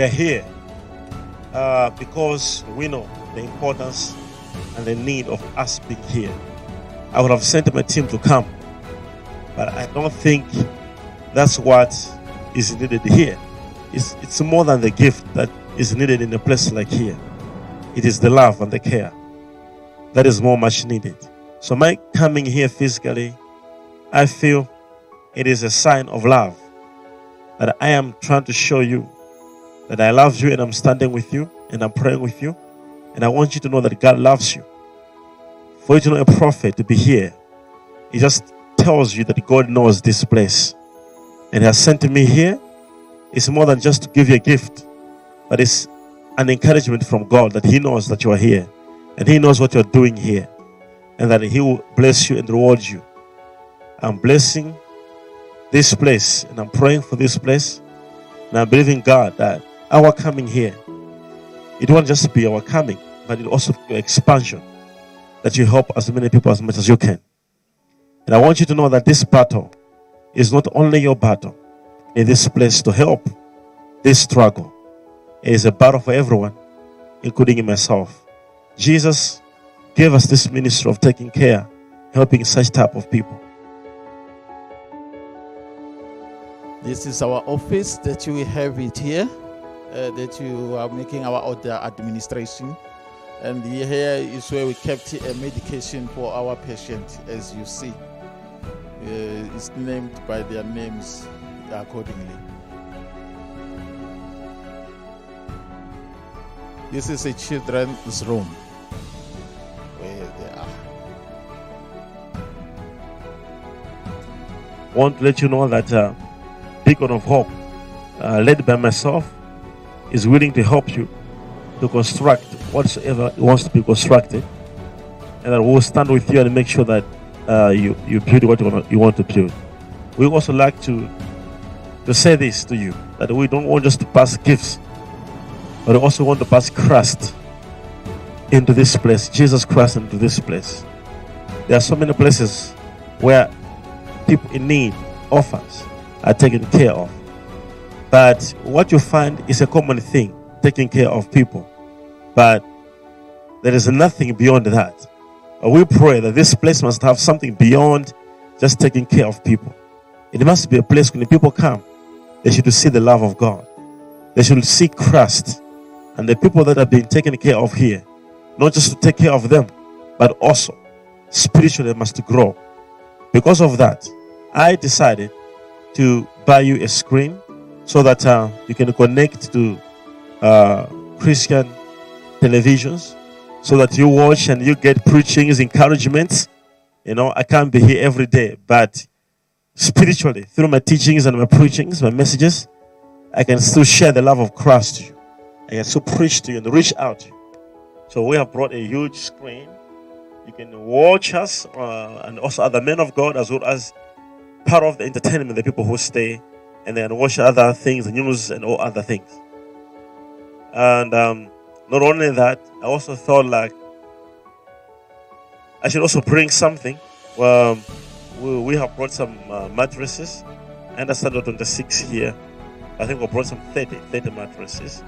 we are here uh, because we know the importance and the need of us being here. I would have sent my team to come, but I don't think that's what is needed here. It's, it's more than the gift that is needed in a place like here. It is the love and the care that is more much needed. So, my coming here physically, I feel it is a sign of love that I am trying to show you that I love you and I'm standing with you and I'm praying with you. And I want you to know that God loves you. For you to know a prophet to be here, he just tells you that God knows this place and He has sent me here. It's more than just to give you a gift, but it's an encouragement from God that He knows that you are here and He knows what you're doing here and that He will bless you and reward you. I'm blessing this place and I'm praying for this place and I'm believing God that our coming here, it won't just be our coming, but it also be expansion that you help as many people as much as you can. And I want you to know that this battle is not only your battle in this place to help this struggle. It is a battle for everyone, including myself. Jesus gave us this ministry of taking care, helping such type of people. This is our office that we have it here, uh, that you are making our order administration. And here is where we kept a medication for our patient, as you see. Uh, it's named by their names accordingly. This is a children's room where they are. want to let you know that uh, Beacon of Hope, uh, led by myself, is willing to help you to construct whatsoever wants to be constructed, and that we'll stand with you and make sure that uh, you you build what you want, you want to build. We also like to to say this to you that we don't want just to pass gifts, but we also want to pass Christ into this place, Jesus Christ into this place. There are so many places where people in need, orphans, are taken care of. But what you find is a common thing, taking care of people. But there is nothing beyond that. We pray that this place must have something beyond just taking care of people. It must be a place when people come, they should see the love of God. They should see Christ. And the people that are being taken care of here, not just to take care of them, but also spiritually must grow. Because of that, I decided to buy you a screen so that uh, you can connect to uh, Christian televisions so that you watch and you get preachings, encouragements. You know, I can't be here every day, but spiritually, through my teachings and my preachings, my messages, I can still share the love of Christ to you. I can still preach to you and reach out to you. So we have brought a huge screen. You can watch us uh, and also other men of God as well as part of the entertainment, the people who stay and then watch other things, news and all other things. And um, not only that, I also thought like I should also bring something. Um, we, we have brought some uh, mattresses. I understand on the 26 here. I think we brought some 30, 30 mattresses.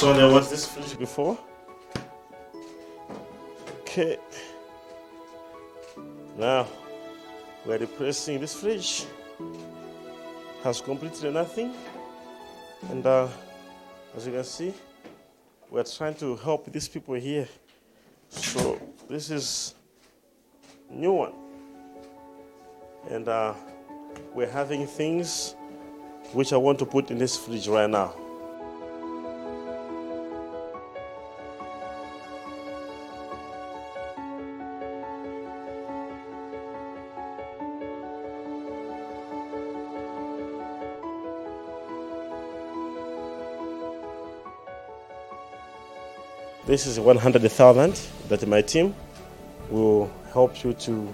Sonia, was this finished before? Okay. Now, we're replacing this fridge. Has completely nothing. And uh, as you can see, we're trying to help these people here. So this is new one. And uh, we're having things which I want to put in this fridge right now. This is 100,000 that my team will help you to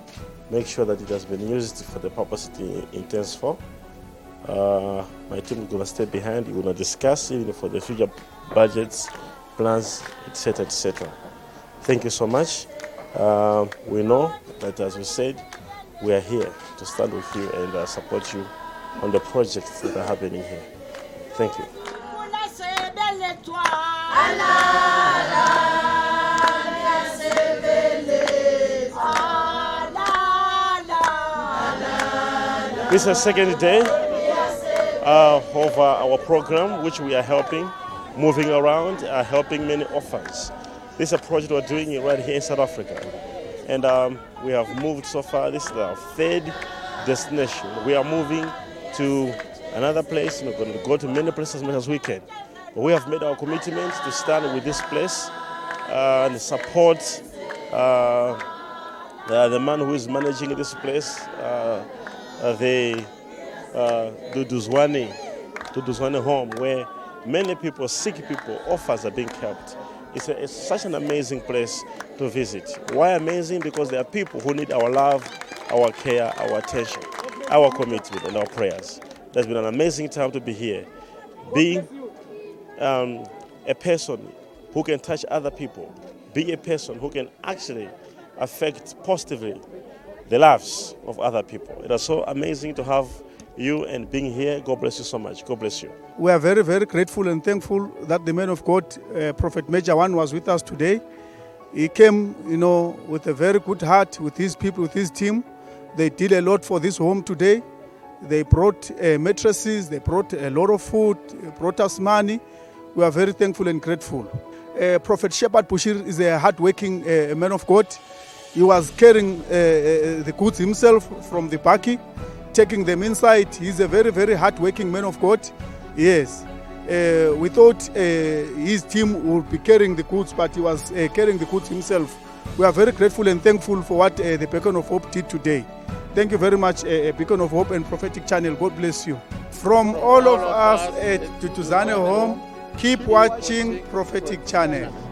make sure that it has been used for the purpose it intends for. Uh, my team is going to stay behind. We're going to discuss even for the future budgets, plans, etc., etc. Thank you so much. Uh, we know that, as we said, we are here to stand with you and uh, support you on the projects that are happening here. Thank you. This is the second day uh, of uh, our program, which we are helping, moving around, uh, helping many orphans. This is a project we're doing right here in South Africa. And um, we have moved so far. This is our third destination. We are moving to another place. We're going to go to many places as much as we can. But we have made our commitment to stand with this place uh, and support uh, the man who is managing this place. Uh, uh, the uh, Duduzwane, home, where many people, sick people, orphans are being kept. It's, a, it's such an amazing place to visit. Why amazing? Because there are people who need our love, our care, our attention, our commitment, and our prayers. There's been an amazing time to be here. Being um, a person who can touch other people, be a person who can actually affect positively the lives of other people. It is so amazing to have you and being here. God bless you so much. God bless you. We are very, very grateful and thankful that the man of God, uh, Prophet Major One, was with us today. He came, you know, with a very good heart with his people, with his team. They did a lot for this home today. They brought uh, mattresses, they brought a lot of food, brought us money. We are very thankful and grateful. Uh, Prophet Shepherd Bushiri is a hardworking uh, man of God. He was carrying uh, uh, the goods himself from the bakkie, taking them inside. He's a very, very hardworking man of God. Yes. Uh, we thought uh, his team would be carrying the goods, but he was carrying the goods himself. We are very grateful and thankful for what the Beacon of Hope did today. Thank you very much, Beacon of Hope and Prophetic Channel. God bless you. From all of us at Tutuzane Home, keep watching Prophetic Channel.